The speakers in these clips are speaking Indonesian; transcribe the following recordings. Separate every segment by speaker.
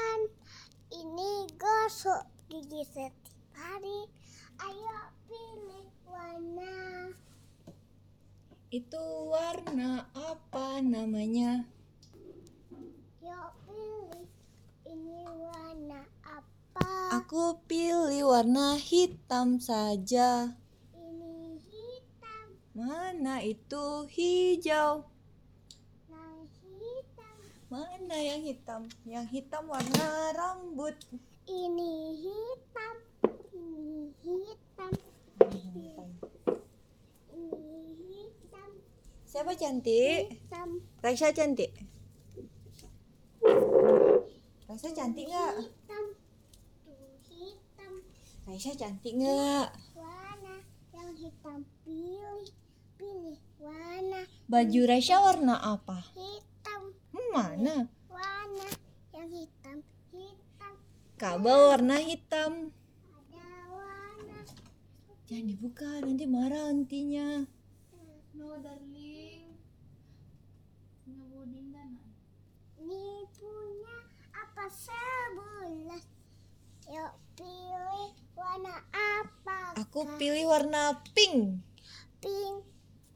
Speaker 1: An, ini gosok gigi setiap hari. Ayo pilih warna.
Speaker 2: Itu warna apa namanya?
Speaker 1: Yuk pilih. Ini warna apa?
Speaker 2: Aku pilih warna hitam saja.
Speaker 1: Ini hitam.
Speaker 2: Mana itu hijau? Mana yang hitam? Yang hitam warna rambut.
Speaker 1: Ini hitam. Ini hitam. Ini hitam.
Speaker 2: Siapa cantik?
Speaker 1: Hitam.
Speaker 2: Raisa cantik. Raisa cantik nggak?
Speaker 1: Hitam. Hitam.
Speaker 2: Raisa cantik nggak?
Speaker 1: Warna yang hitam pilih. Pilih warna
Speaker 2: Baju Raisa warna apa?
Speaker 1: hitam.
Speaker 2: Mana?
Speaker 1: Warna yang hitam. Hitam.
Speaker 2: Kabel warna hitam.
Speaker 1: Ada warna.
Speaker 2: Jangan dibuka, nanti marah antinya.
Speaker 3: No, darling. Punya buding dan
Speaker 1: Ini punya apa sebelas? Yuk pilih warna apa?
Speaker 2: Aku pilih warna pink.
Speaker 1: Pink.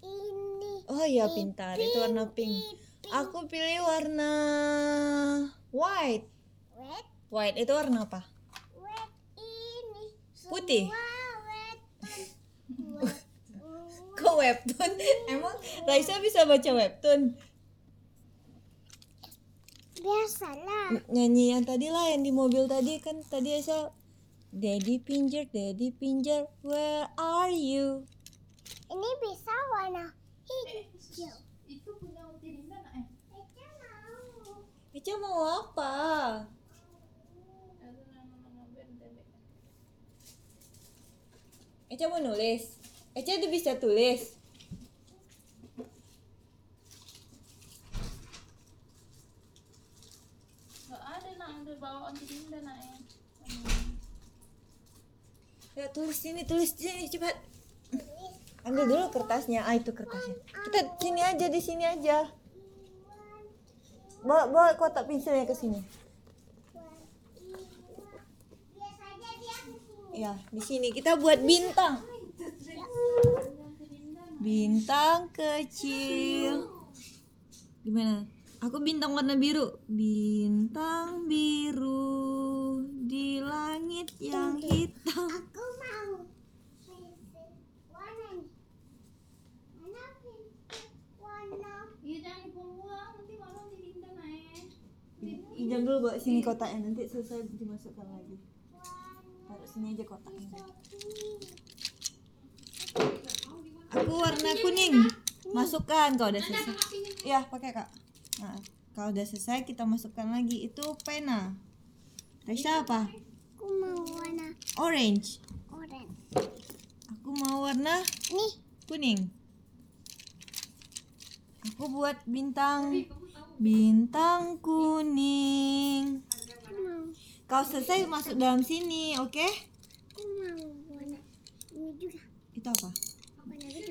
Speaker 1: Ini.
Speaker 2: Oh iya pintar, itu warna pink. Aku pilih warna white.
Speaker 1: Wet.
Speaker 2: White itu warna apa?
Speaker 1: Wet ini.
Speaker 2: Putih. Kok webtoon? Emang Raisa bisa baca webtoon?
Speaker 1: Biasalah.
Speaker 2: Nyanyi yang tadi lah yang di mobil tadi kan tadi Raisa Daddy Pinjer, Daddy Pinjer, where are you?
Speaker 1: Ini bisa warna hijau.
Speaker 3: Itu punya Tirinda nak eh?
Speaker 1: Eca
Speaker 2: Eca mau apa? Eca mau nulis. Eca udah bisa tulis.
Speaker 3: Gak ada nak bawaan Tirinda nak eh.
Speaker 2: Ya tulis sini, tulis sini cepat. Ambil dulu kertasnya. Ah itu kertasnya. Kita sini aja di sini aja. Bawa bawa kotak pensilnya ke sini. Ya, di sini kita buat bintang. Bintang kecil. Gimana? Aku bintang warna biru. Bintang biru di langit yang hitam.
Speaker 1: Aku mau pensil warna nih. Mana pensil warna?
Speaker 3: Iya jangan dibuang nanti malam Tirinda nak
Speaker 2: Ijam dulu bawa sini kotaknya nanti selesai dimasukkan lagi. Taruh sini aja kotaknya. Aku warna kuning. Masukkan kalau udah selesai. Ya, pakai Kak. Nah, kalau udah selesai kita masukkan lagi itu pena. Raisa apa?
Speaker 1: Aku mau warna
Speaker 2: Orange. Aku mau warna
Speaker 1: Nih,
Speaker 2: kuning. Aku buat bintang bintang kuning. Kau selesai masuk dalam sini, oke?
Speaker 1: Juga.
Speaker 2: Itu apa?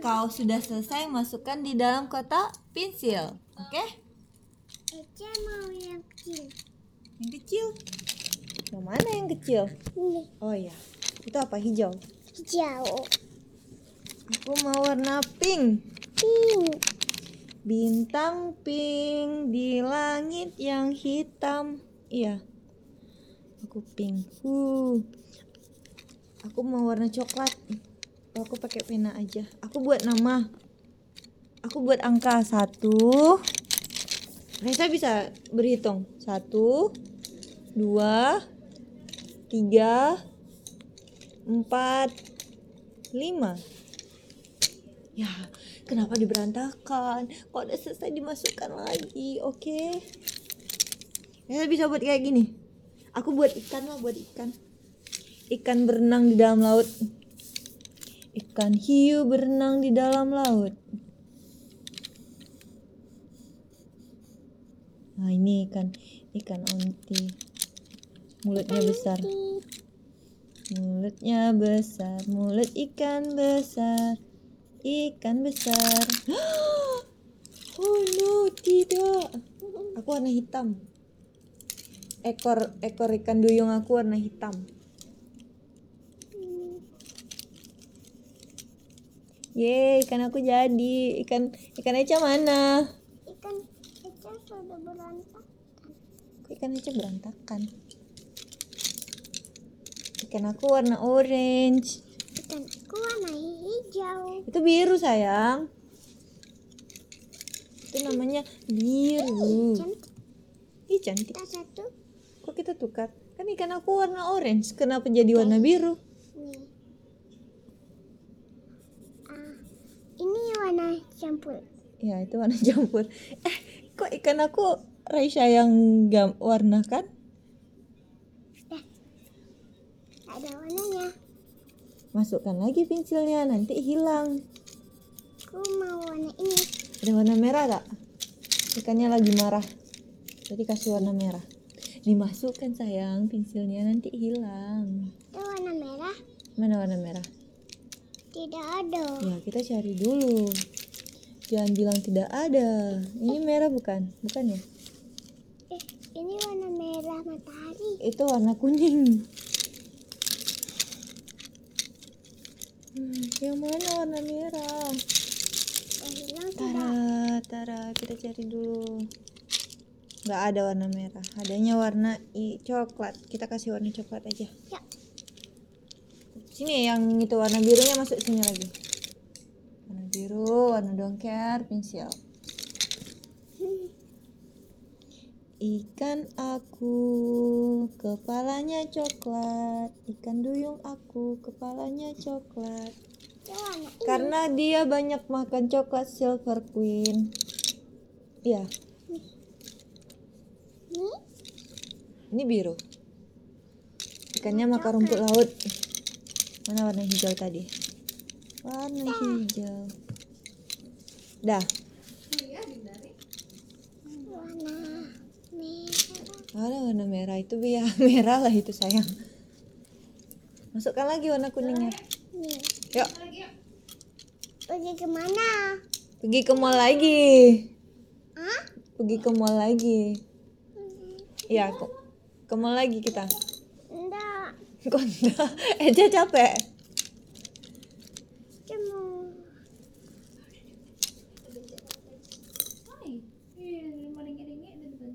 Speaker 2: Kau sudah selesai masukkan di dalam kotak pensil, oke?
Speaker 1: Eca mau yang kecil.
Speaker 2: Yang kecil. Yang mana yang kecil?
Speaker 1: Ini
Speaker 2: Oh ya, itu apa hijau?
Speaker 1: hijau.
Speaker 2: Aku mau warna pink.
Speaker 1: Pink.
Speaker 2: Bintang pink di langit yang hitam. Iya. Aku pink. Uh. Aku mau warna coklat. Aku pakai pena aja. Aku buat nama. Aku buat angka satu. Reza bisa berhitung. Satu, dua, tiga, empat, lima. Ya, kenapa diberantakan? Kok udah selesai dimasukkan lagi, oke? Ya bisa buat kayak gini. Aku buat ikan lah, buat ikan. Ikan berenang di dalam laut. Ikan hiu berenang di dalam laut. Nah ini ikan ikan onti. Mulutnya besar. Mulutnya besar, mulut ikan besar. Ikan besar. Oh no, tidak. Aku warna hitam. ekor ekor ikan duyung aku warna hitam. Yeay, ikan aku jadi. Ikan ikan Eca mana?
Speaker 1: Ikan Eca sudah berantak.
Speaker 2: Kok ikan Eca berantakan? Ikan aku warna orange.
Speaker 1: Ikan aku warna hijau.
Speaker 2: Itu biru sayang. Itu namanya biru.
Speaker 1: Cantik.
Speaker 2: Ih cantik.
Speaker 1: Kita satu.
Speaker 2: Kok kita tukar? Kan ikan aku warna orange. Kenapa jadi warna biru?
Speaker 1: Nih. Ah, ini warna campur.
Speaker 2: Ya itu warna campur. Eh kok ikan aku Raisya yang gam warna kan?
Speaker 1: Ada warnanya.
Speaker 2: Masukkan lagi pensilnya nanti hilang.
Speaker 1: Aku mau warna ini.
Speaker 2: Ada warna merah gak? Ikannya lagi marah. Jadi kasih warna merah. Dimasukkan sayang pensilnya nanti hilang.
Speaker 1: Itu warna merah.
Speaker 2: Mana warna merah?
Speaker 1: Tidak ada.
Speaker 2: Ya kita cari dulu. Jangan bilang tidak ada. Ini merah bukan? Bukan ya?
Speaker 1: Eh, ini warna merah matahari.
Speaker 2: Itu warna kuning. Yang mana warna merah?
Speaker 1: Tidak.
Speaker 2: Tara, Tara, kita cari dulu. Nggak ada warna merah. Adanya warna i coklat. Kita kasih warna coklat aja.
Speaker 1: Ya.
Speaker 2: Sini yang itu warna birunya masuk sini lagi. Warna biru, warna dongker, pensil. Ikan aku, kepalanya coklat. Ikan duyung aku, kepalanya coklat. Karena dia banyak makan coklat silver queen. Iya,
Speaker 1: Ini
Speaker 2: biru. Ikannya makan rumput laut. Mana warna hijau tadi? Warna hijau. Dah,
Speaker 1: warna
Speaker 2: warna merah itu ya merah lah itu sayang. Masukkan lagi warna kuningnya. Yuk,
Speaker 1: Pergi ke mana?
Speaker 2: pergi ke mall lagi.
Speaker 1: Hah?
Speaker 2: Pergi ke mall lagi. Iya, ke, ke mall lagi kita.
Speaker 1: Enggak.
Speaker 2: Kok enggak? Eja capek.